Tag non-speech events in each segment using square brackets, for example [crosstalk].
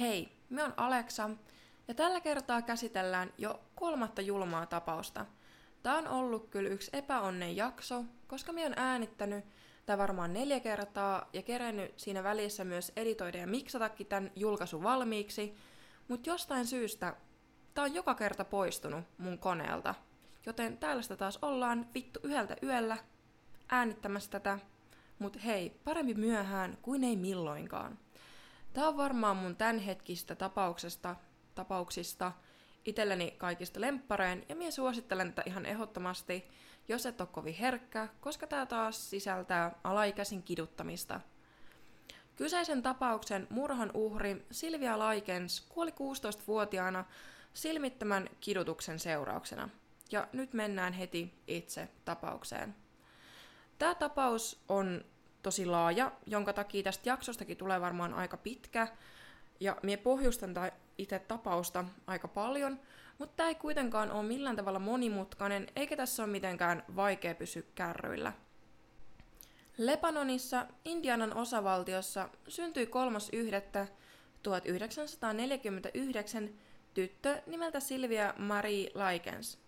Hei, me on Aleksa ja tällä kertaa käsitellään jo kolmatta julmaa tapausta. Tämä on ollut kyllä yksi epäonnen jakso, koska me on äänittänyt tämä varmaan neljä kertaa ja kerennyt siinä välissä myös editoida ja miksatakin tämän julkaisu valmiiksi, mutta jostain syystä tämä on joka kerta poistunut mun koneelta. Joten täällä taas ollaan vittu yhdeltä yöllä äänittämässä tätä, mutta hei, parempi myöhään kuin ei milloinkaan. Tämä on varmaan mun tämänhetkistä tapauksesta, tapauksista itselleni kaikista lemppareen, ja minä suosittelen tätä ihan ehdottomasti, jos et ole kovin herkkä, koska tämä taas sisältää alaikäisin kiduttamista. Kyseisen tapauksen murhan uhri Silvia Laikens kuoli 16-vuotiaana silmittömän kidutuksen seurauksena. Ja nyt mennään heti itse tapaukseen. Tämä tapaus on tosi laaja, jonka takia tästä jaksostakin tulee varmaan aika pitkä. Ja minä pohjustan itse tapausta aika paljon, mutta tämä ei kuitenkaan ole millään tavalla monimutkainen, eikä tässä ole mitenkään vaikea pysyä kärryillä. Lebanonissa, Indianan osavaltiossa, syntyi 3.1.1949 tyttö nimeltä Silvia Marie Laikens.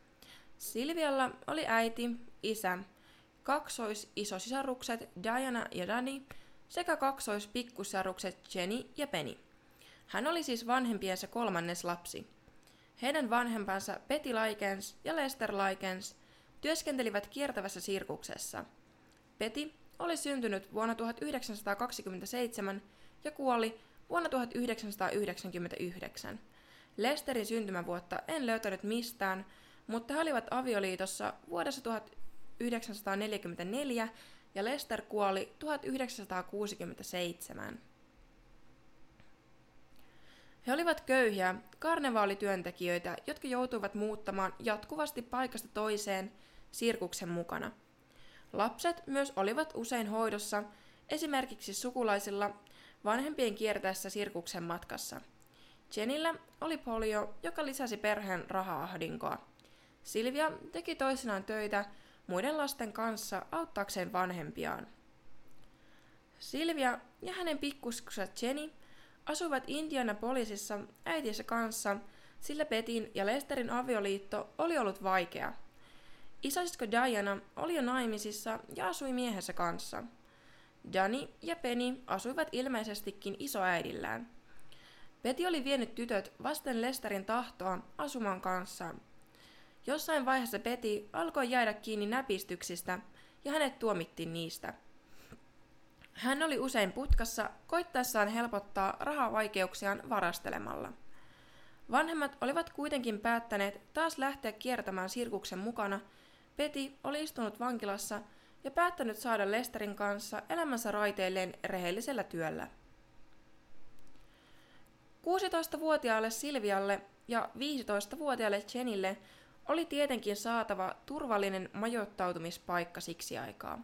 Silvialla oli äiti, isä kaksois-isosisarukset Diana ja Dani sekä kaksois-pikkusarukset Jenny ja Penny. Hän oli siis vanhempiensa kolmannes lapsi. Heidän vanhempansa Betty Laikens ja Lester Laikens työskentelivät kiertävässä sirkuksessa. Betty oli syntynyt vuonna 1927 ja kuoli vuonna 1999. Lesterin syntymävuotta en löytänyt mistään, mutta he olivat avioliitossa vuodessa 1944 ja Lester kuoli 1967. He olivat köyhiä karnevaalityöntekijöitä, jotka joutuivat muuttamaan jatkuvasti paikasta toiseen sirkuksen mukana. Lapset myös olivat usein hoidossa, esimerkiksi sukulaisilla vanhempien kiertäessä sirkuksen matkassa. Jenillä oli polio, joka lisäsi perheen raha-ahdinkoa. Silvia teki toisinaan töitä muiden lasten kanssa auttaakseen vanhempiaan. Silvia ja hänen pikkuskunsa Jenny asuivat Indianapolisissa äitinsä kanssa, sillä Petin ja Lesterin avioliitto oli ollut vaikea. Isosisko Diana oli jo naimisissa ja asui miehensä kanssa. Dani ja Penny asuivat ilmeisestikin isoäidillään. Peti oli vienyt tytöt vasten Lesterin tahtoa asumaan kanssaan. Jossain vaiheessa Peti alkoi jäädä kiinni näpistyksistä ja hänet tuomittiin niistä. Hän oli usein putkassa koittaessaan helpottaa rahavaikeuksiaan varastelemalla. Vanhemmat olivat kuitenkin päättäneet taas lähteä kiertämään sirkuksen mukana. Peti oli istunut vankilassa ja päättänyt saada Lesterin kanssa elämänsä raiteilleen rehellisellä työllä. 16-vuotiaalle Silvialle ja 15-vuotiaalle Jenille oli tietenkin saatava turvallinen majoittautumispaikka siksi aikaa.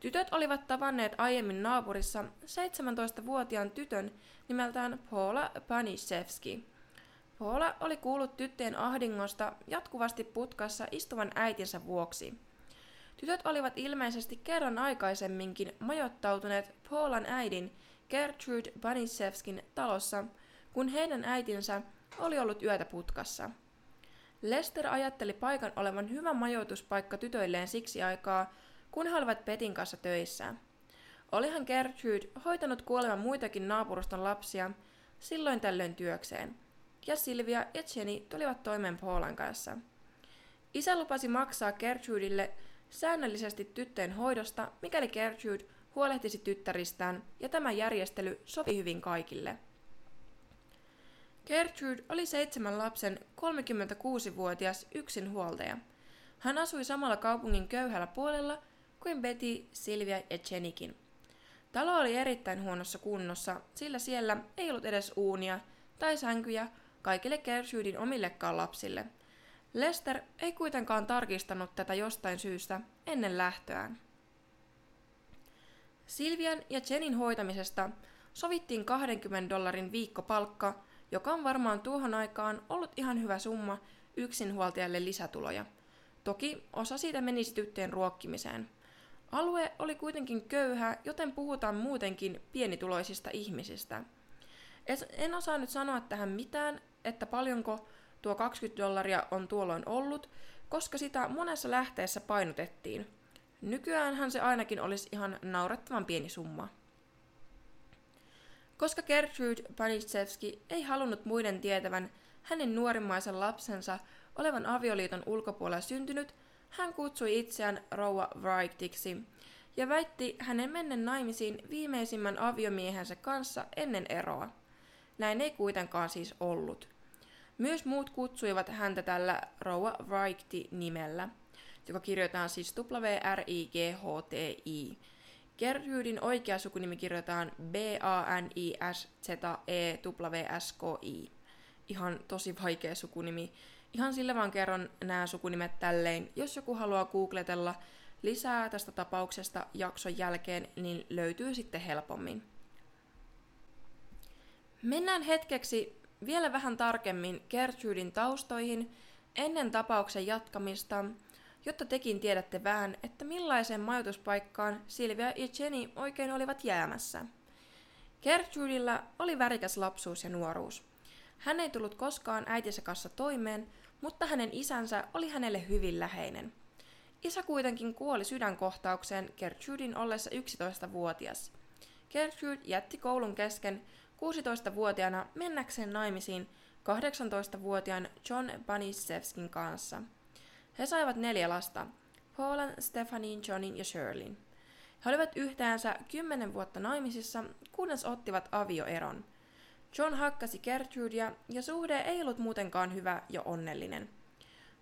Tytöt olivat tavanneet aiemmin naapurissa 17-vuotiaan tytön nimeltään Paula Panisevski. Paula oli kuullut tyttöjen ahdingosta jatkuvasti putkassa istuvan äitinsä vuoksi. Tytöt olivat ilmeisesti kerran aikaisemminkin majoittautuneet Paulan äidin Gertrude Banisevskin talossa, kun heidän äitinsä oli ollut yötä putkassa. Lester ajatteli paikan olevan hyvä majoituspaikka tytöilleen siksi aikaa, kun he olivat Petin kanssa töissä. Olihan Gertrude hoitanut kuoleman muitakin naapuruston lapsia silloin tällöin työkseen, ja Silvia ja Jenny tulivat toimeen Paulan kanssa. Isä lupasi maksaa Gertrudelle säännöllisesti tyttöjen hoidosta, mikäli Gertrude huolehtisi tyttäristään, ja tämä järjestely sopi hyvin kaikille. Gertrude oli seitsemän lapsen 36-vuotias yksinhuoltaja. Hän asui samalla kaupungin köyhällä puolella kuin Betty, Silvia ja Jennykin. Talo oli erittäin huonossa kunnossa, sillä siellä ei ollut edes uunia tai sänkyjä kaikille Gertrudin omillekaan lapsille. Lester ei kuitenkaan tarkistanut tätä jostain syystä ennen lähtöään. Silvian ja Jenin hoitamisesta sovittiin 20 dollarin viikkopalkka, joka on varmaan tuohon aikaan ollut ihan hyvä summa yksinhuoltajalle lisätuloja. Toki osa siitä menisi tyttöjen ruokkimiseen. Alue oli kuitenkin köyhä, joten puhutaan muutenkin pienituloisista ihmisistä. En osaa nyt sanoa tähän mitään, että paljonko tuo 20 dollaria on tuolloin ollut, koska sitä monessa lähteessä painotettiin. Nykyäänhän se ainakin olisi ihan naurettavan pieni summa. Koska Gertrude Panitsevski ei halunnut muiden tietävän hänen nuorimmaisen lapsensa olevan avioliiton ulkopuolella syntynyt, hän kutsui itseään rouva Wrightiksi ja väitti hänen mennen naimisiin viimeisimmän aviomiehensä kanssa ennen eroa. Näin ei kuitenkaan siis ollut. Myös muut kutsuivat häntä tällä rouva Wrighti-nimellä, joka kirjoitetaan siis W-R-I-G-H-T-I. Gertrudin oikea sukunimi kirjoitetaan B-A-N-I-S-Z-E-W-S-K-I. Ihan tosi vaikea sukunimi. Ihan sillä vaan kerron nämä sukunimet tälleen. Jos joku haluaa googletella lisää tästä tapauksesta jakson jälkeen, niin löytyy sitten helpommin. Mennään hetkeksi vielä vähän tarkemmin Gertrudin taustoihin ennen tapauksen jatkamista, jotta tekin tiedätte vähän, että millaiseen majoituspaikkaan Silvia ja Jenny oikein olivat jäämässä. Gertrudilla oli värikäs lapsuus ja nuoruus. Hän ei tullut koskaan äitinsä kanssa toimeen, mutta hänen isänsä oli hänelle hyvin läheinen. Isä kuitenkin kuoli sydänkohtaukseen Gertrudin ollessa 11-vuotias. Gertrude jätti koulun kesken 16-vuotiaana mennäkseen naimisiin 18-vuotiaan John Banisevskin kanssa. He saivat neljä lasta, Paulan, Stefanin, Johnin ja Shirleyn. He olivat yhteensä kymmenen vuotta naimisissa, kunnes ottivat avioeron. John hakkasi Gertrudea ja suhde ei ollut muutenkaan hyvä ja onnellinen.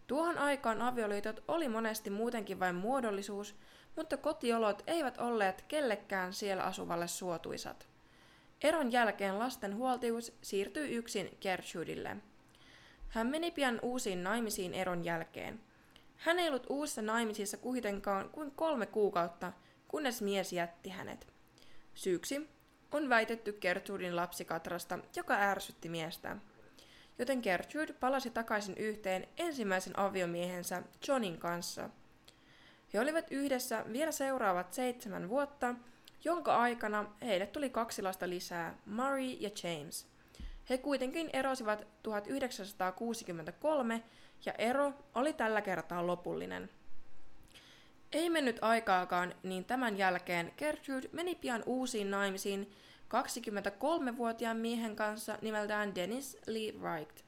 Tuohon aikaan avioliitot oli monesti muutenkin vain muodollisuus, mutta kotiolot eivät olleet kellekään siellä asuvalle suotuisat. Eron jälkeen lasten huoltius siirtyi yksin Gertrudille. Hän meni pian uusiin naimisiin eron jälkeen. Hän ei ollut uusissa naimisissa kuitenkaan kuin kolme kuukautta, kunnes mies jätti hänet. Syyksi on väitetty Gertrudin lapsikatrasta, joka ärsytti miestä. Joten Gertrude palasi takaisin yhteen ensimmäisen aviomiehensä Johnin kanssa. He olivat yhdessä vielä seuraavat seitsemän vuotta, jonka aikana heille tuli kaksi lasta lisää, Murray ja James. He kuitenkin erosivat 1963 ja ero oli tällä kertaa lopullinen. Ei mennyt aikaakaan, niin tämän jälkeen Gertrude meni pian uusiin naimisiin 23-vuotiaan miehen kanssa nimeltään Dennis Lee Wright.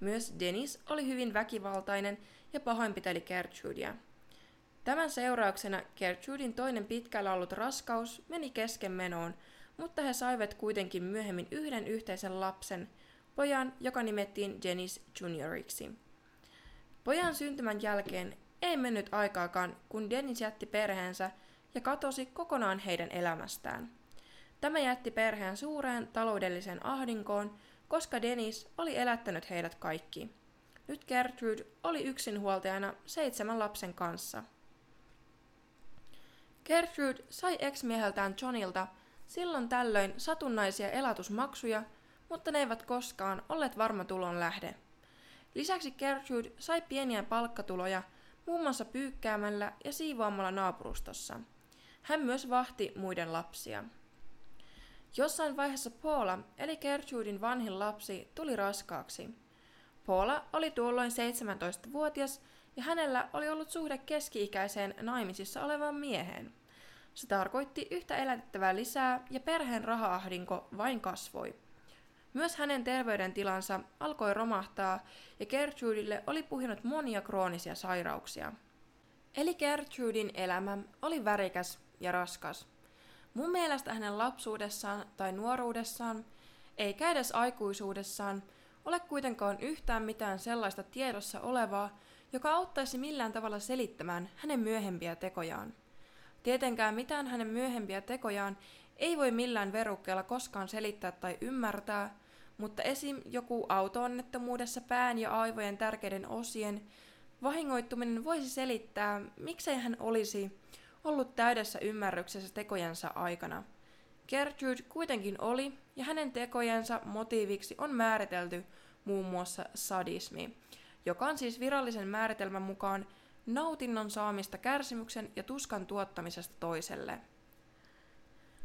Myös Dennis oli hyvin väkivaltainen ja pahoinpiteli Gertrudea. Tämän seurauksena Gertrudin toinen pitkällä ollut raskaus meni keskenmenoon, mutta he saivat kuitenkin myöhemmin yhden yhteisen lapsen, pojan, joka nimettiin Dennis Junioriksi. Pojan syntymän jälkeen ei mennyt aikaakaan, kun Dennis jätti perheensä ja katosi kokonaan heidän elämästään. Tämä jätti perheen suureen taloudelliseen ahdinkoon, koska Dennis oli elättänyt heidät kaikki. Nyt Gertrude oli yksinhuoltajana seitsemän lapsen kanssa. Gertrude sai ex-mieheltään Johnilta silloin tällöin satunnaisia elatusmaksuja, mutta ne eivät koskaan olleet varma tulon lähde. Lisäksi Gertrude sai pieniä palkkatuloja muun muassa pyykkäämällä ja siivoamalla naapurustossa. Hän myös vahti muiden lapsia. Jossain vaiheessa Paula, eli Gertrudin vanhin lapsi, tuli raskaaksi. Paula oli tuolloin 17-vuotias ja hänellä oli ollut suhde keski-ikäiseen naimisissa olevaan mieheen. Se tarkoitti yhtä elätettävää lisää ja perheen rahaahdinko vain kasvoi. Myös hänen terveydentilansa alkoi romahtaa ja Gertrudille oli puhinut monia kroonisia sairauksia. Eli Gertrudin elämä oli värikäs ja raskas. Mun mielestä hänen lapsuudessaan tai nuoruudessaan, eikä edes aikuisuudessaan, ole kuitenkaan yhtään mitään sellaista tiedossa olevaa, joka auttaisi millään tavalla selittämään hänen myöhempiä tekojaan. Tietenkään mitään hänen myöhempiä tekojaan ei voi millään verukkeella koskaan selittää tai ymmärtää, mutta esim. joku autoonnettomuudessa pään ja aivojen tärkeiden osien vahingoittuminen voisi selittää, miksei hän olisi ollut täydessä ymmärryksessä tekojensa aikana. Gertrude kuitenkin oli, ja hänen tekojensa motiiviksi on määritelty muun muassa sadismi, joka on siis virallisen määritelmän mukaan nautinnon saamista kärsimyksen ja tuskan tuottamisesta toiselle.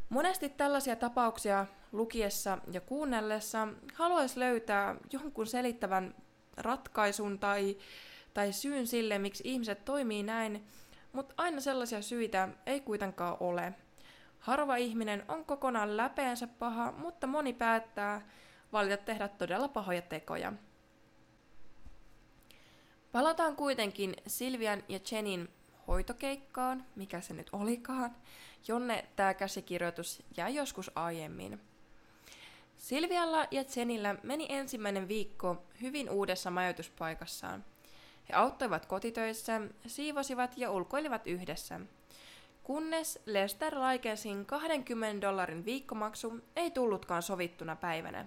Monesti tällaisia tapauksia lukiessa ja kuunnellessa haluaisi löytää jonkun selittävän ratkaisun tai, tai syyn sille, miksi ihmiset toimii näin, mutta aina sellaisia syitä ei kuitenkaan ole. Harva ihminen on kokonaan läpeensä paha, mutta moni päättää valita tehdä todella pahoja tekoja. Palataan kuitenkin Silvian ja Jenin hoitokeikkaan, mikä se nyt olikaan, jonne tämä käsikirjoitus jäi joskus aiemmin. Silvialla ja Jenillä meni ensimmäinen viikko hyvin uudessa majoituspaikassaan. He auttoivat kotitöissä, siivosivat ja ulkoilivat yhdessä. Kunnes Lester Laikensin 20 dollarin viikkomaksu ei tullutkaan sovittuna päivänä.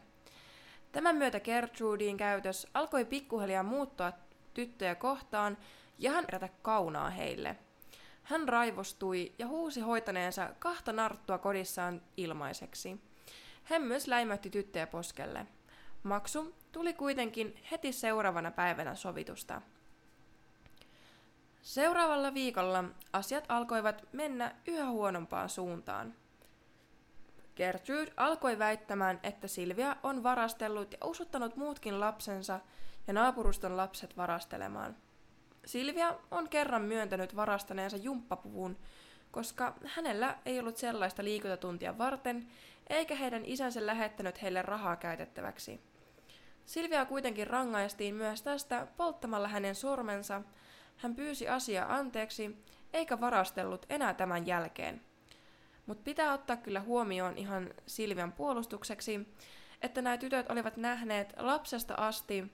Tämän myötä Gertrudin käytös alkoi pikkuhiljaa muuttua tyttöjä kohtaan ja hän herätä kaunaa heille. Hän raivostui ja huusi hoitaneensa kahta narttua kodissaan ilmaiseksi. Hän myös läimätti tyttöjä poskelle. Maksu tuli kuitenkin heti seuraavana päivänä sovitusta. Seuraavalla viikolla asiat alkoivat mennä yhä huonompaan suuntaan. Gertrude alkoi väittämään, että Silvia on varastellut ja usuttanut muutkin lapsensa ja naapuruston lapset varastelemaan. Silvia on kerran myöntänyt varastaneensa jumppapuvun, koska hänellä ei ollut sellaista liikuntatuntia varten, eikä heidän isänsä lähettänyt heille rahaa käytettäväksi. Silvia kuitenkin rangaistiin myös tästä polttamalla hänen sormensa. Hän pyysi asiaa anteeksi, eikä varastellut enää tämän jälkeen. Mutta pitää ottaa kyllä huomioon ihan Silvian puolustukseksi, että nämä tytöt olivat nähneet lapsesta asti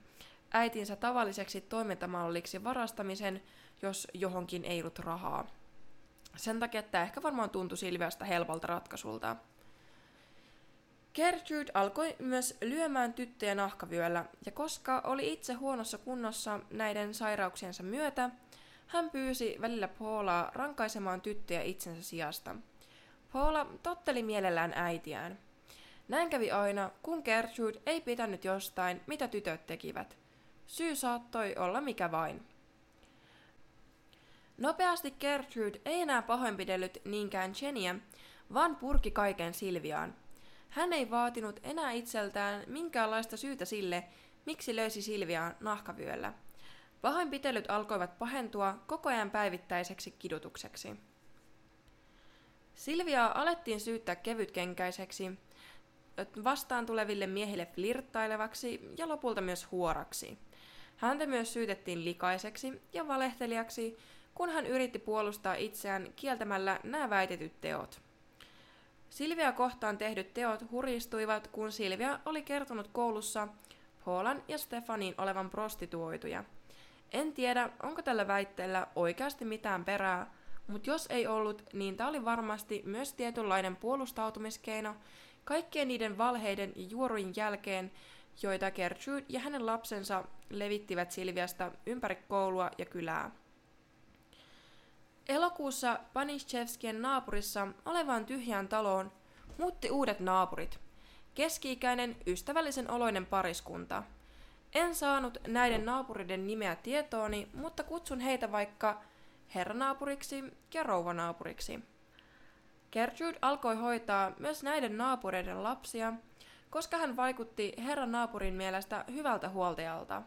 äitinsä tavalliseksi toimintamalliksi varastamisen, jos johonkin ei ollut rahaa. Sen takia tämä ehkä varmaan tuntui Silviasta helpolta ratkaisulta. Gertrude alkoi myös lyömään tyttöjä nahkavyöllä, ja koska oli itse huonossa kunnossa näiden sairauksiensa myötä, hän pyysi välillä Paulaa rankaisemaan tyttöjä itsensä sijasta. Paula totteli mielellään äitiään. Näin kävi aina, kun Gertrude ei pitänyt jostain, mitä tytöt tekivät. Syy saattoi olla mikä vain. Nopeasti Gertrude ei enää pahoinpidellyt niinkään Jennyä, vaan purki kaiken Silviaan. Hän ei vaatinut enää itseltään minkäänlaista syytä sille, miksi löysi Silviaan nahkavyöllä. Pahoinpitelyt alkoivat pahentua koko ajan päivittäiseksi kidutukseksi. Silviaa alettiin syyttää kevytkenkäiseksi, vastaan tuleville miehille flirttailevaksi ja lopulta myös huoraksi. Häntä myös syytettiin likaiseksi ja valehtelijaksi, kun hän yritti puolustaa itseään kieltämällä nämä väitetyt teot. Silvia kohtaan tehdyt teot huristuivat, kun Silvia oli kertonut koulussa Paulan ja Stefanin olevan prostituoituja. En tiedä, onko tällä väitteellä oikeasti mitään perää, mutta jos ei ollut, niin tämä oli varmasti myös tietynlainen puolustautumiskeino kaikkien niiden valheiden ja juorujen jälkeen, joita Gertrude ja hänen lapsensa levittivät Silviasta ympäri koulua ja kylää. Elokuussa Panischevskien naapurissa olevaan tyhjään taloon muutti uudet naapurit. Keski-ikäinen, ystävällisen oloinen pariskunta. En saanut näiden naapuriden nimeä tietooni, mutta kutsun heitä vaikka herranaapuriksi ja rouvanaapuriksi. Gertrude alkoi hoitaa myös näiden naapureiden lapsia, koska hän vaikutti herran naapurin mielestä hyvältä huoltajalta.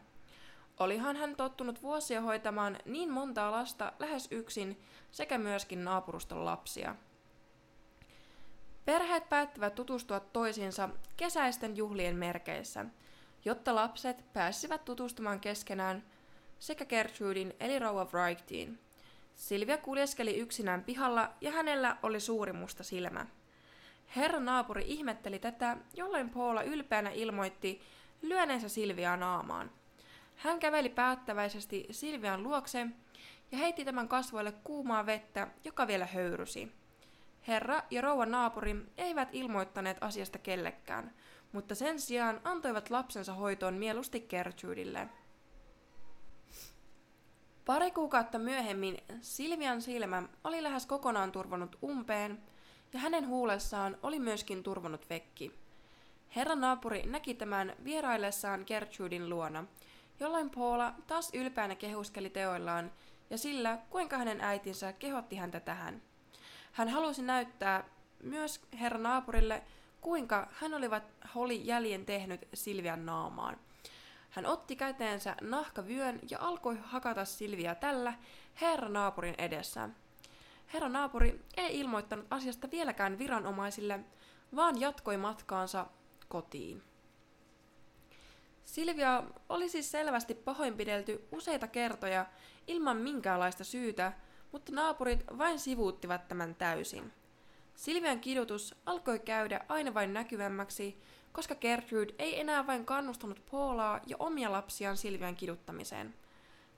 Olihan hän tottunut vuosia hoitamaan niin montaa lasta lähes yksin sekä myöskin naapuruston lapsia. Perheet päättivät tutustua toisiinsa kesäisten juhlien merkeissä, jotta lapset pääsivät tutustumaan keskenään sekä Gertrudin eli rouva Wrightiin. Silvia kuljeskeli yksinään pihalla ja hänellä oli suuri musta silmä. Herra naapuri ihmetteli tätä, jolloin Paula ylpeänä ilmoitti lyöneensä Silviaa naamaan. Hän käveli päättäväisesti Silvian luokse ja heitti tämän kasvoille kuumaa vettä, joka vielä höyrysi. Herra ja rouva naapuri eivät ilmoittaneet asiasta kellekään, mutta sen sijaan antoivat lapsensa hoitoon mieluusti Gertrudille. Pari kuukautta myöhemmin Silvian silmä oli lähes kokonaan turvannut umpeen ja hänen huulessaan oli myöskin turvannut vekki. Herran naapuri näki tämän vieraillessaan Gertrudin luona, jolloin Paula taas ylpeänä kehuskeli teoillaan ja sillä, kuinka hänen äitinsä kehotti häntä tähän. Hän halusi näyttää myös herra naapurille, kuinka hän olivat, oli jäljen tehnyt Silvian naamaan. Hän otti käteensä nahkavyön ja alkoi hakata Silviä tällä herra naapurin edessä. Herra naapuri ei ilmoittanut asiasta vieläkään viranomaisille, vaan jatkoi matkaansa kotiin. Silvia oli siis selvästi pahoinpidelty useita kertoja ilman minkäänlaista syytä, mutta naapurit vain sivuuttivat tämän täysin. Silvian kidutus alkoi käydä aina vain näkyvämmäksi, koska Gertrude ei enää vain kannustanut Paulaa ja omia lapsiaan Silvian kiduttamiseen.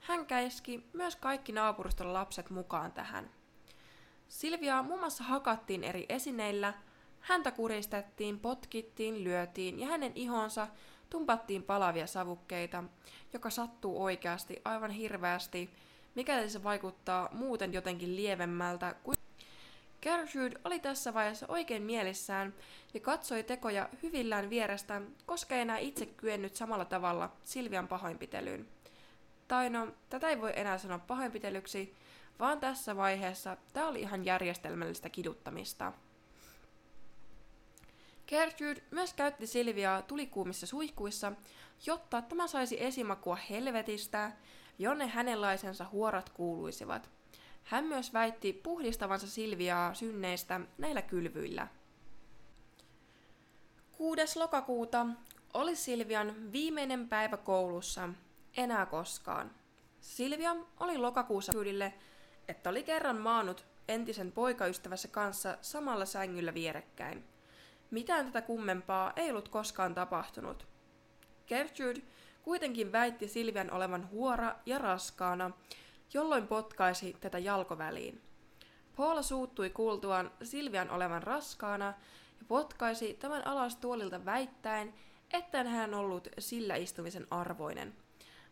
Hän käski myös kaikki naapuruston lapset mukaan tähän. Silviaa muun muassa hakattiin eri esineillä, häntä kuristettiin, potkittiin, lyötiin ja hänen ihonsa tumpattiin palavia savukkeita, joka sattuu oikeasti aivan hirveästi, mikäli se vaikuttaa muuten jotenkin lievemmältä kuin Gertrude oli tässä vaiheessa oikein mielissään ja katsoi tekoja hyvillään vierestä, koska ei enää itse kyennyt samalla tavalla Silvian pahoinpitelyyn. Tai no, tätä ei voi enää sanoa pahoinpitelyksi, vaan tässä vaiheessa tämä oli ihan järjestelmällistä kiduttamista. Gertrude myös käytti Silviaa tulikuumissa suihkuissa, jotta tämä saisi esimakua helvetistä, jonne hänenlaisensa huorat kuuluisivat. Hän myös väitti puhdistavansa Silviaa synneistä näillä kylvyillä. 6. lokakuuta oli Silvian viimeinen päivä koulussa, enää koskaan. Silvia oli lokakuussa Judille, että oli kerran maannut entisen poikaystävässä kanssa samalla sängyllä vierekkäin. Mitään tätä kummempaa ei ollut koskaan tapahtunut. Gertrude kuitenkin väitti Silvian olevan huora ja raskaana, jolloin potkaisi tätä jalkoväliin. Paula suuttui kuultuaan Silvian olevan raskaana ja potkaisi tämän alas tuolilta väittäen, että hän ollut sillä istumisen arvoinen.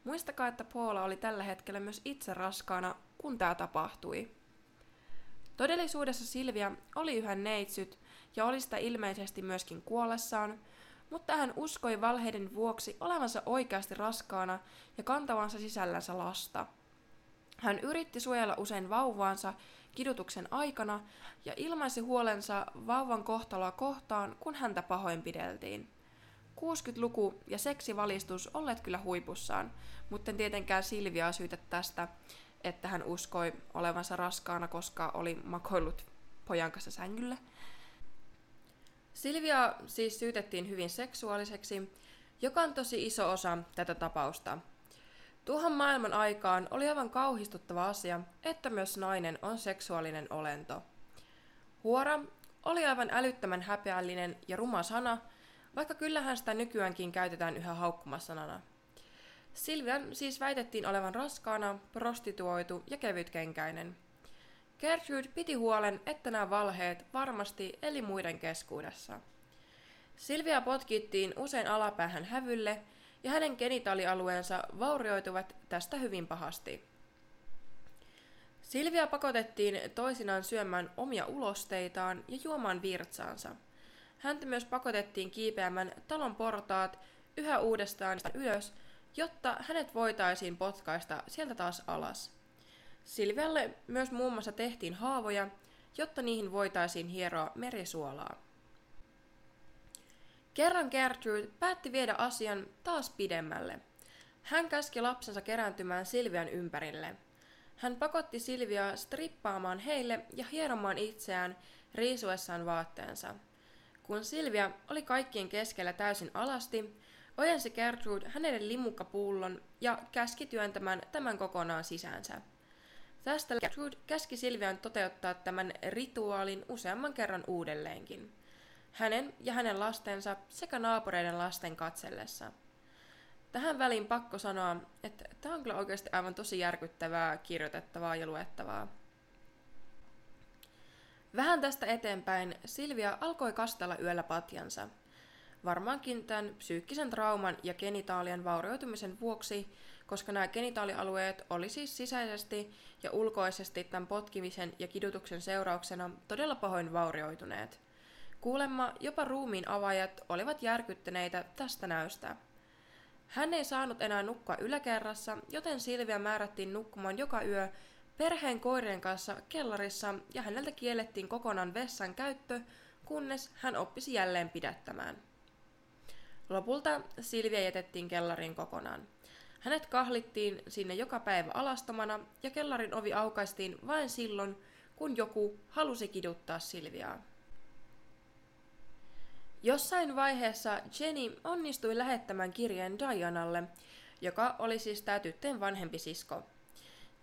Muistakaa, että Paula oli tällä hetkellä myös itse raskaana, kun tämä tapahtui. Todellisuudessa Silvia oli yhä neitsyt ja oli sitä ilmeisesti myöskin kuollessaan, mutta hän uskoi valheiden vuoksi olevansa oikeasti raskaana ja kantavansa sisällänsä lasta. Hän yritti suojella usein vauvaansa kidutuksen aikana ja ilmaisi huolensa vauvan kohtaloa kohtaan, kun häntä pahoinpideltiin. 60-luku ja seksivalistus olleet kyllä huipussaan, mutta en tietenkään Silviaa syytä tästä, että hän uskoi olevansa raskaana, koska oli makoillut pojan kanssa sängyllä. Silvia siis syytettiin hyvin seksuaaliseksi, joka on tosi iso osa tätä tapausta. Tuohon maailman aikaan oli aivan kauhistuttava asia, että myös nainen on seksuaalinen olento. Huora oli aivan älyttömän häpeällinen ja ruma sana, vaikka kyllähän sitä nykyäänkin käytetään yhä haukkumasanana. Silvian siis väitettiin olevan raskaana, prostituoitu ja kevytkenkäinen. Gertrude piti huolen, että nämä valheet varmasti eli muiden keskuudessa. Silvia potkittiin usein alapäähän hävylle ja hänen genitaalialueensa vaurioituvat tästä hyvin pahasti. Silvia pakotettiin toisinaan syömään omia ulosteitaan ja juomaan virtsaansa. Häntä myös pakotettiin kiipeämään talon portaat yhä uudestaan ylös, jotta hänet voitaisiin potkaista sieltä taas alas. Silvialle myös muun muassa tehtiin haavoja, jotta niihin voitaisiin hieroa merisuolaa. Kerran Gertrude päätti viedä asian taas pidemmälle. Hän käski lapsensa kerääntymään Silvian ympärille. Hän pakotti Silviaa strippaamaan heille ja hieromaan itseään riisuessaan vaatteensa. Kun Silvia oli kaikkien keskellä täysin alasti, ojensi Gertrude hänelle limukkapullon ja käski työntämään tämän kokonaan sisäänsä. Tästä Gertrude käski Silvian toteuttaa tämän rituaalin useamman kerran uudelleenkin. Hänen ja hänen lastensa sekä naapureiden lasten katsellessa. Tähän väliin pakko sanoa, että tämä on kyllä oikeasti aivan tosi järkyttävää, kirjoitettavaa ja luettavaa. Vähän tästä eteenpäin Silvia alkoi kastella yöllä patjansa. Varmaankin tämän psyykkisen trauman ja genitaalian vaurioitumisen vuoksi koska nämä genitaalialueet oli siis sisäisesti ja ulkoisesti tämän potkimisen ja kidutuksen seurauksena todella pahoin vaurioituneet. Kuulemma jopa ruumiin avaajat olivat järkyttäneitä tästä näystä. Hän ei saanut enää nukkua yläkerrassa, joten Silvia määrättiin nukkumaan joka yö perheen koirien kanssa kellarissa ja häneltä kiellettiin kokonaan vessan käyttö kunnes hän oppisi jälleen pidättämään. Lopulta Silvia jätettiin kellariin kokonaan. Hänet kahlittiin sinne joka päivä alastomana ja kellarin ovi aukaistiin vain silloin, kun joku halusi kiduttaa Silviaa. Jossain vaiheessa Jenny onnistui lähettämään kirjeen Dianalle, joka oli siis tämä tyttöjen vanhempi sisko.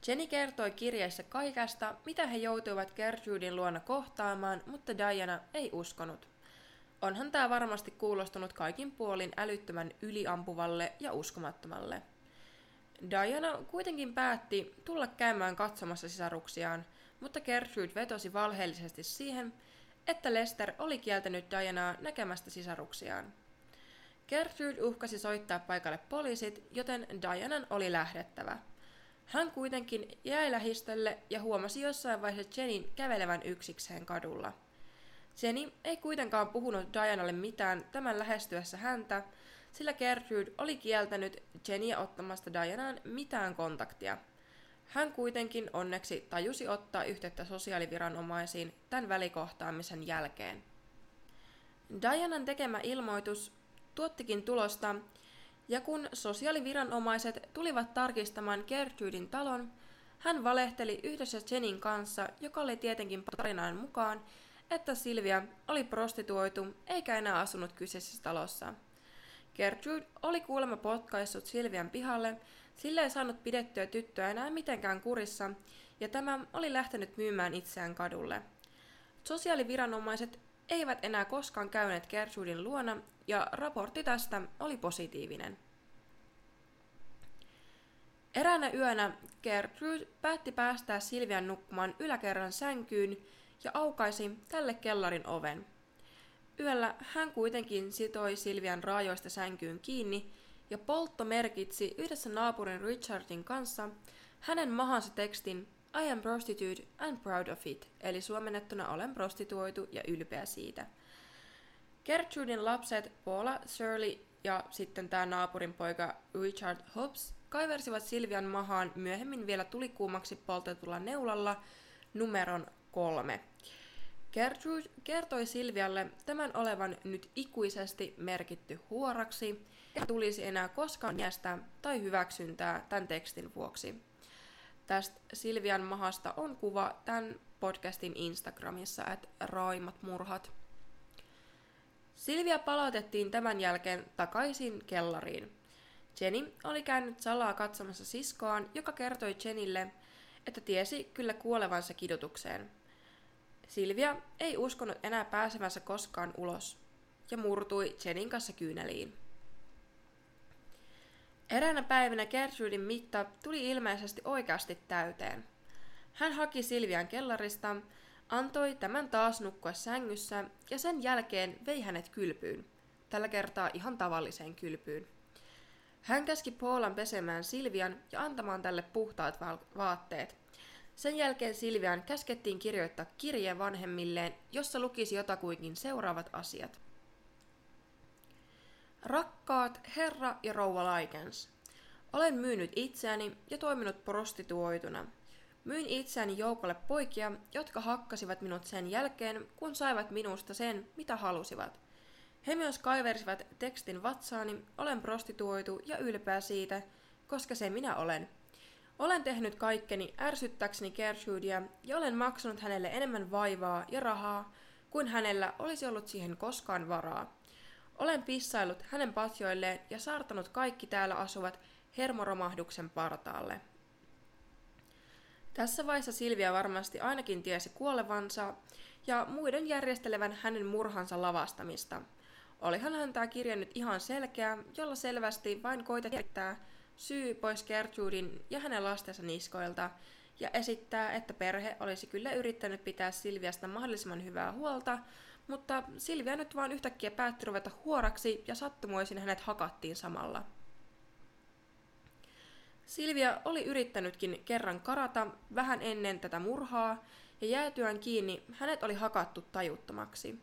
Jenny kertoi kirjeessä kaikesta, mitä he joutuivat Gertrudin luona kohtaamaan, mutta Diana ei uskonut. Onhan tämä varmasti kuulostunut kaikin puolin älyttömän yliampuvalle ja uskomattomalle. Diana kuitenkin päätti tulla käymään katsomassa sisaruksiaan, mutta Gertrude vetosi valheellisesti siihen, että Lester oli kieltänyt Dianaa näkemästä sisaruksiaan. Gertrude uhkasi soittaa paikalle poliisit, joten Dianan oli lähdettävä. Hän kuitenkin jäi lähistölle ja huomasi jossain vaiheessa Jenin kävelevän yksikseen kadulla. Jenny ei kuitenkaan puhunut Dianalle mitään tämän lähestyessä häntä, sillä Gertrude oli kieltänyt Jennyä ottamasta Dianaan mitään kontaktia. Hän kuitenkin onneksi tajusi ottaa yhteyttä sosiaaliviranomaisiin tämän välikohtaamisen jälkeen. Dianan tekemä ilmoitus tuottikin tulosta, ja kun sosiaaliviranomaiset tulivat tarkistamaan Gertrudin talon, hän valehteli yhdessä Jenin kanssa, joka oli tietenkin tarinaan mukaan, että Silvia oli prostituoitu eikä enää asunut kyseisessä talossa. Gertrude oli kuulemma potkaissut Silvian pihalle, sillä ei saanut pidettyä tyttöä enää mitenkään kurissa, ja tämä oli lähtenyt myymään itseään kadulle. Sosiaaliviranomaiset eivät enää koskaan käyneet Gertrudin luona, ja raportti tästä oli positiivinen. Eräänä yönä Gertrude päätti päästää Silvian nukkumaan yläkerran sänkyyn ja aukaisi tälle kellarin oven. Yöllä hän kuitenkin sitoi Silvian raajoista sänkyyn kiinni ja poltto merkitsi yhdessä naapurin Richardin kanssa hänen mahansa tekstin I am prostitute and proud of it, eli suomennettuna olen prostituoitu ja ylpeä siitä. Gertrudin lapset Paula, Shirley ja sitten tämä naapurin poika Richard Hobbs kaiversivat Silvian mahaan myöhemmin vielä tulikuumaksi poltetulla neulalla numeron kolme. Gertrude kertoi Silvialle tämän olevan nyt ikuisesti merkitty huoraksi ja tulisi enää koskaan miestä tai hyväksyntää tämän tekstin vuoksi. Tästä Silvian mahasta on kuva tämän podcastin Instagramissa, että raimat murhat. Silvia palautettiin tämän jälkeen takaisin kellariin. Jenny oli käynyt salaa katsomassa siskoaan, joka kertoi Jenille, että tiesi kyllä kuolevansa kidutukseen. Silvia ei uskonut enää pääsevänsä koskaan ulos ja murtui Jenin kanssa kyyneliin. Eräänä päivänä Gertrudin mitta tuli ilmeisesti oikeasti täyteen. Hän haki Silvian kellarista, antoi tämän taas nukkua sängyssä ja sen jälkeen vei hänet kylpyyn. Tällä kertaa ihan tavalliseen kylpyyn. Hän käski Paulan pesemään Silvian ja antamaan tälle puhtaat vaatteet. Sen jälkeen Silvian käskettiin kirjoittaa kirje vanhemmilleen, jossa lukisi jotakuinkin seuraavat asiat. Rakkaat herra ja rouva Laikens, olen myynyt itseäni ja toiminut prostituoituna. Myin itseäni joukolle poikia, jotka hakkasivat minut sen jälkeen, kun saivat minusta sen, mitä halusivat. He myös kaiversivat tekstin vatsaani, olen prostituoitu ja ylpeä siitä, koska se minä olen. Olen tehnyt kaikkeni ärsyttäkseni Gertrudia ja olen maksanut hänelle enemmän vaivaa ja rahaa kuin hänellä olisi ollut siihen koskaan varaa. Olen pissailut hänen patjoilleen ja saartanut kaikki täällä asuvat hermoromahduksen partaalle. Tässä vaiheessa Silvia varmasti ainakin tiesi kuolevansa ja muiden järjestelevän hänen murhansa lavastamista. Olihan hän tämä kirja nyt ihan selkeä, jolla selvästi vain koitetaan syy pois Gertrudin ja hänen lastensa niskoilta ja esittää, että perhe olisi kyllä yrittänyt pitää Silviasta mahdollisimman hyvää huolta, mutta Silvia nyt vaan yhtäkkiä päätti ruveta huoraksi ja sattumoisin hänet hakattiin samalla. Silvia oli yrittänytkin kerran karata vähän ennen tätä murhaa, ja jäätyään kiinni hänet oli hakattu tajuttomaksi.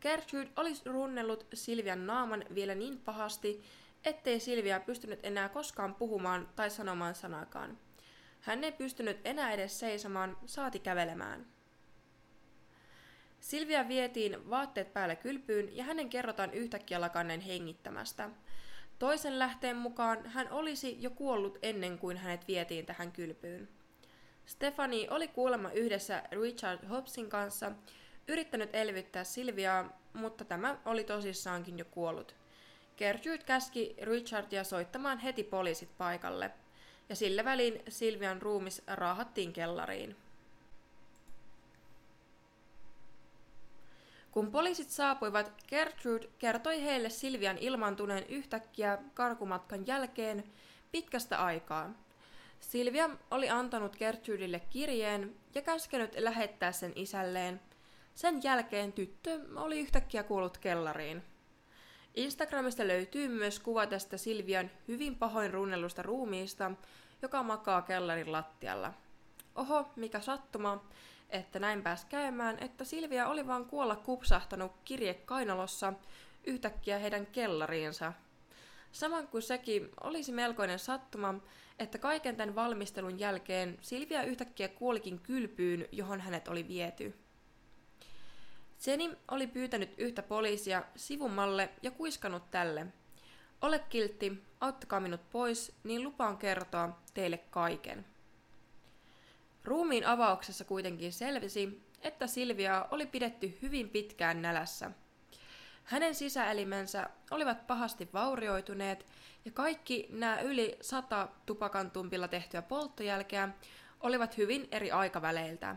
Gertrude olisi runnellut Silvian naaman vielä niin pahasti, ettei Silvia pystynyt enää koskaan puhumaan tai sanomaan sanakaan. Hän ei pystynyt enää edes seisomaan, saati kävelemään. Silvia vietiin vaatteet päällä kylpyyn ja hänen kerrotaan yhtäkkiä lakanneen hengittämästä. Toisen lähteen mukaan hän olisi jo kuollut ennen kuin hänet vietiin tähän kylpyyn. Stefani oli kuulemma yhdessä Richard Hobsin kanssa yrittänyt elvyttää Silviaa, mutta tämä oli tosissaankin jo kuollut. Gertrude käski Richardia soittamaan heti poliisit paikalle, ja sillä välin Silvian ruumis raahattiin kellariin. Kun poliisit saapuivat, Gertrude kertoi heille Silvian ilmaantuneen yhtäkkiä karkumatkan jälkeen pitkästä aikaa. Silvia oli antanut Gertrudille kirjeen ja käskenyt lähettää sen isälleen. Sen jälkeen tyttö oli yhtäkkiä kuollut kellariin. Instagramista löytyy myös kuva tästä Silvian hyvin pahoin runnellusta ruumiista, joka makaa kellarin lattialla. Oho, mikä sattuma, että näin pääsi käymään, että Silvia oli vaan kuolla kupsahtanut kirje kainalossa yhtäkkiä heidän kellariinsa. Saman kuin sekin olisi melkoinen sattuma, että kaiken tämän valmistelun jälkeen Silvia yhtäkkiä kuolikin kylpyyn, johon hänet oli viety. Jenny oli pyytänyt yhtä poliisia sivummalle ja kuiskannut tälle. Ole kiltti, auttakaa minut pois, niin lupaan kertoa teille kaiken. Ruumiin avauksessa kuitenkin selvisi, että Silvia oli pidetty hyvin pitkään nälässä. Hänen sisäelimensä olivat pahasti vaurioituneet ja kaikki nämä yli sata tupakantumpilla tehtyä polttojälkeä olivat hyvin eri aikaväleiltä.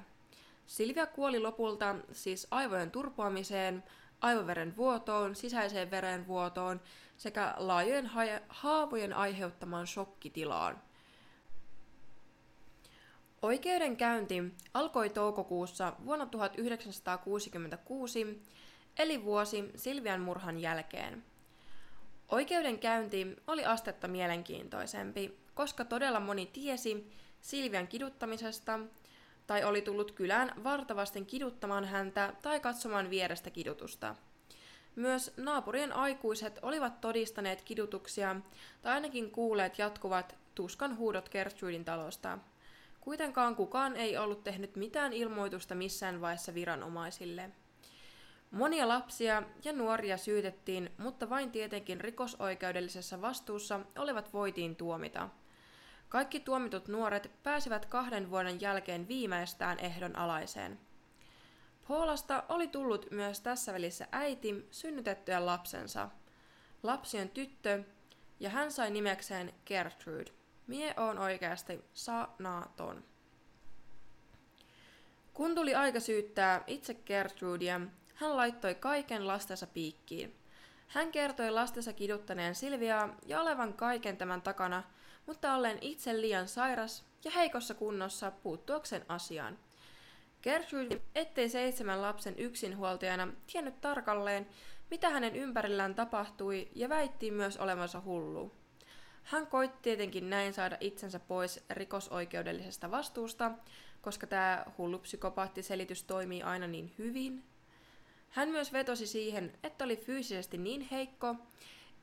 Silvia kuoli lopulta siis aivojen turpoamiseen, aivoveren vuotoon, sisäiseen verenvuotoon sekä laajojen ha- haavojen aiheuttamaan shokkitilaan. Oikeudenkäynti alkoi toukokuussa vuonna 1966, eli vuosi Silvian murhan jälkeen. Oikeudenkäynti oli astetta mielenkiintoisempi, koska todella moni tiesi Silvian kiduttamisesta tai oli tullut kylään vartavasten kiduttamaan häntä tai katsomaan vierestä kidutusta. Myös naapurien aikuiset olivat todistaneet kidutuksia tai ainakin kuulleet jatkuvat tuskan huudot Gertrudin talosta. Kuitenkaan kukaan ei ollut tehnyt mitään ilmoitusta missään vaiheessa viranomaisille. Monia lapsia ja nuoria syytettiin, mutta vain tietenkin rikosoikeudellisessa vastuussa olevat voitiin tuomita. Kaikki tuomitut nuoret pääsivät kahden vuoden jälkeen viimeistään ehdon alaiseen. Paulasta oli tullut myös tässä välissä äiti synnytettyä lapsensa. Lapsi on tyttö ja hän sai nimekseen Gertrude. Mie on oikeasti sanaton. Kun tuli aika syyttää itse Gertrudea, hän laittoi kaiken lastensa piikkiin. Hän kertoi lastensa kiduttaneen Silviaa ja olevan kaiken tämän takana, mutta ollen itse liian sairas ja heikossa kunnossa puuttuakseen asiaan. Gertrude, ettei seitsemän lapsen yksinhuoltajana tiennyt tarkalleen, mitä hänen ympärillään tapahtui ja väitti myös olevansa hullu. Hän koitti tietenkin näin saada itsensä pois rikosoikeudellisesta vastuusta, koska tämä hullu psykopaattiselitys toimii aina niin hyvin. Hän myös vetosi siihen, että oli fyysisesti niin heikko,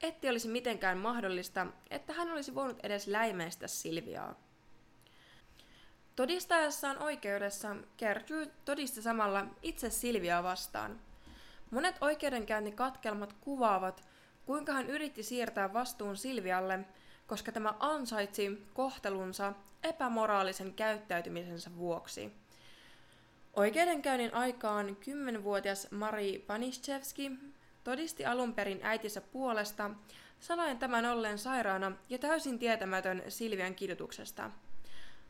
ettei olisi mitenkään mahdollista, että hän olisi voinut edes läimeistä Silviaa. Todistaessaan oikeudessa Gertrude todisti samalla itse Silviaa vastaan. Monet oikeudenkäyntikatkelmat kuvaavat, kuinka hän yritti siirtää vastuun Silvialle – koska tämä ansaitsi kohtelunsa epämoraalisen käyttäytymisensä vuoksi. Oikeudenkäynnin aikaan 10-vuotias Mari Paniszewski todisti alun perin äitinsä puolesta, sanoen tämän olleen sairaana ja täysin tietämätön Silvian kidutuksesta.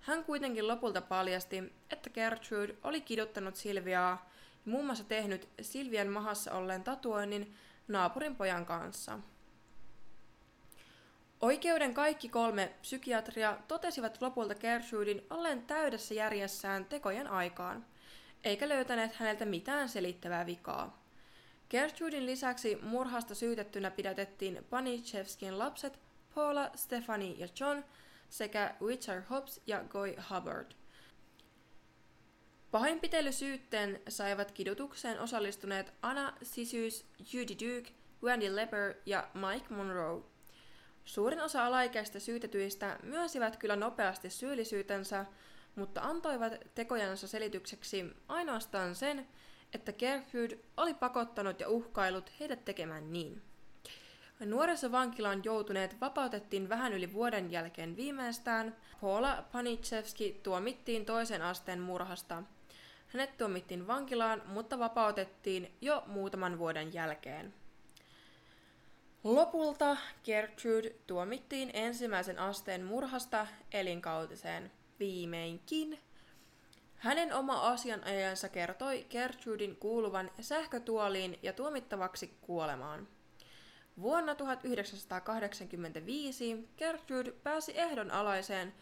Hän kuitenkin lopulta paljasti, että Gertrude oli kiduttanut Silviaa ja muun muassa tehnyt Silvian mahassa olleen tatuoinnin naapurin pojan kanssa. Oikeuden kaikki kolme psykiatria totesivat lopulta Gertrudin olleen täydessä järjessään tekojen aikaan, eikä löytäneet häneltä mitään selittävää vikaa. Gertrudin lisäksi murhasta syytettynä pidätettiin Panichevskin lapset Paula, Stephanie ja John sekä Richard Hobbs ja Goy Hubbard. Pahoinpitelysyytteen saivat kidutukseen osallistuneet Anna Sisys, Judy Duke, Wendy Leper ja Mike Monroe. Suurin osa alaikäistä syytetyistä myösivät kyllä nopeasti syyllisyytensä, mutta antoivat tekojansa selitykseksi ainoastaan sen, että Gertrude oli pakottanut ja uhkailut heidät tekemään niin. Nuorisovankilaan joutuneet vapautettiin vähän yli vuoden jälkeen viimeistään. Paula Panichevski tuomittiin toisen asteen murhasta. Hänet tuomittiin vankilaan, mutta vapautettiin jo muutaman vuoden jälkeen. Lopulta Gertrude tuomittiin ensimmäisen asteen murhasta elinkautiseen. Viimeinkin. Hänen oma asianajansa kertoi Gertrudin kuuluvan sähkötuoliin ja tuomittavaksi kuolemaan. Vuonna 1985 Gertrude pääsi ehdonalaiseen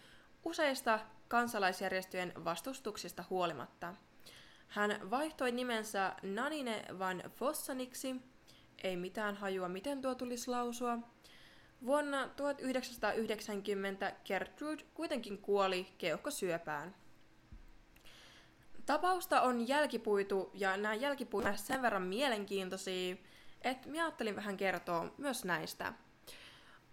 useista kansalaisjärjestöjen vastustuksista huolimatta. Hän vaihtoi nimensä Nanine van Fossaniksi, ei mitään hajua miten tuo tulisi lausua. Vuonna 1990 Gertrude kuitenkin kuoli keuhkosyöpään. Tapausta on jälkipuitu ja nämä jälkipuit sen verran mielenkiintoisia, että minä ajattelin vähän kertoa myös näistä.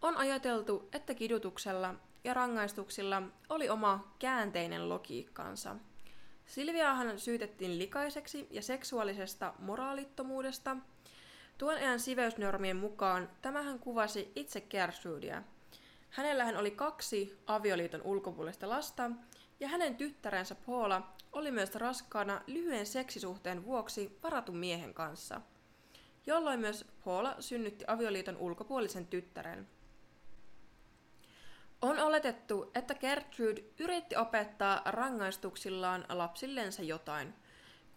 On ajateltu, että kidutuksella ja rangaistuksilla oli oma käänteinen logiikkansa. Silviaahan syytettiin likaiseksi ja seksuaalisesta moraalittomuudesta. Tuon ajan siveysnormien mukaan tämähän kuvasi itse Gertrudia. Hänellähän oli kaksi avioliiton ulkopuolista lasta, ja hänen tyttärensä Paula oli myös raskaana lyhyen seksisuhteen vuoksi varatun miehen kanssa – jolloin myös Paula synnytti avioliiton ulkopuolisen tyttären. On oletettu, että Gertrude yritti opettaa rangaistuksillaan lapsillensa jotain.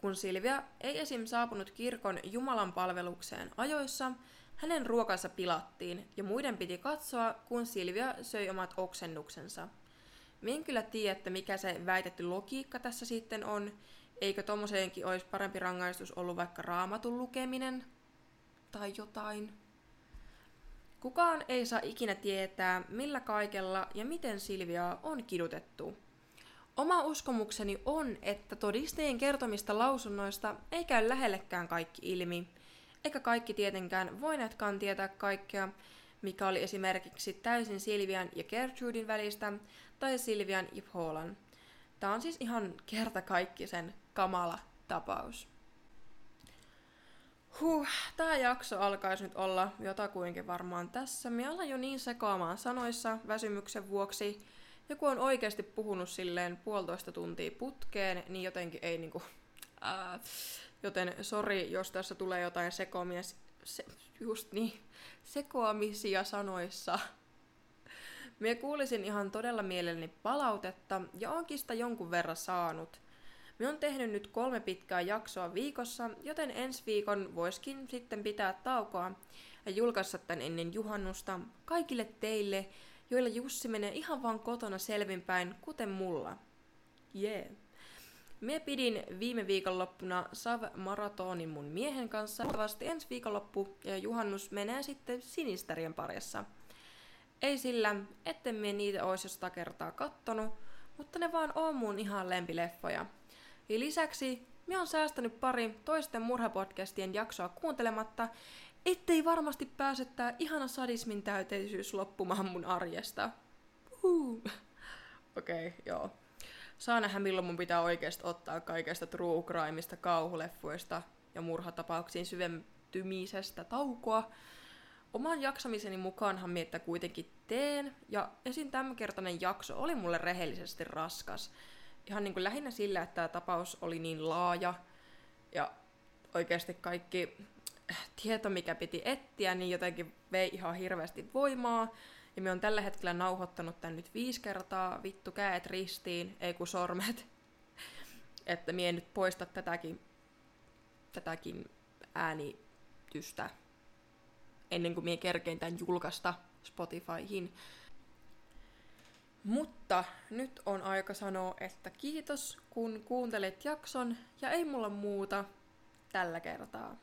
Kun Silvia ei esim. saapunut kirkon Jumalan palvelukseen ajoissa, hänen ruokansa pilattiin ja muiden piti katsoa, kun Silvia söi omat oksennuksensa. Minä kyllä tiedä, että mikä se väitetty logiikka tässä sitten on. Eikö tommoseenkin olisi parempi rangaistus ollut vaikka raamatun lukeminen? tai jotain. Kukaan ei saa ikinä tietää, millä kaikella ja miten Silviaa on kidutettu. Oma uskomukseni on, että todistajien kertomista lausunnoista ei käy lähellekään kaikki ilmi, eikä kaikki tietenkään voineetkaan tietää kaikkea, mikä oli esimerkiksi täysin Silvian ja Gertrudin välistä tai Silvian ja Paulan. Tämä on siis ihan kertakaikkisen kamala tapaus. Huh, tää jakso alkaisi nyt olla jotakuinkin varmaan tässä. Mä alan jo niin sekoamaan sanoissa väsymyksen vuoksi. Joku on oikeasti puhunut silleen puolitoista tuntia putkeen, niin jotenkin ei niinku... Ää, joten sori, jos tässä tulee jotain sekoamia, se, just niin, sekoamisia sanoissa. Mie kuulisin ihan todella mielelläni palautetta ja onkin sitä jonkun verran saanut – me on tehnyt nyt kolme pitkää jaksoa viikossa, joten ensi viikon voiskin sitten pitää taukoa ja julkaista tän ennen juhannusta kaikille teille, joilla Jussi menee ihan vaan kotona selvinpäin, kuten mulla. Jee. Yeah. Me pidin viime viikonloppuna Sav-maratonin mun miehen kanssa. Vasti ensi viikonloppu ja juhannus menee sitten sinistärien parissa. Ei sillä, etten me niitä ois josta kertaa kattonut, mutta ne vaan on mun ihan lempileffoja – ja lisäksi me on säästänyt pari toisten murhapodcastien jaksoa kuuntelematta, ettei varmasti pääse tää ihana sadismin täyteisyys loppumaan mun arjesta. Okei, okay, joo. Saa nähdä milloin mun pitää oikeasti ottaa kaikesta true crimeista, kauhuleffuista ja murhatapauksiin syventymisestä taukoa. Oman jaksamiseni mukaanhan miettä kuitenkin teen, ja esim. tämänkertainen jakso oli mulle rehellisesti raskas ihan niin kuin lähinnä sillä, että tämä tapaus oli niin laaja ja oikeasti kaikki tieto, mikä piti etsiä, niin jotenkin vei ihan hirveästi voimaa. Ja me on tällä hetkellä nauhoittanut tän nyt viisi kertaa, vittu käet ristiin, ei kun sormet. [laughs] että mie nyt poista tätäkin, tätäkin äänitystä ennen kuin mie kerkein tämän julkaista Spotifyhin. Mutta nyt on aika sanoa, että kiitos kun kuuntelit jakson ja ei mulla muuta tällä kertaa.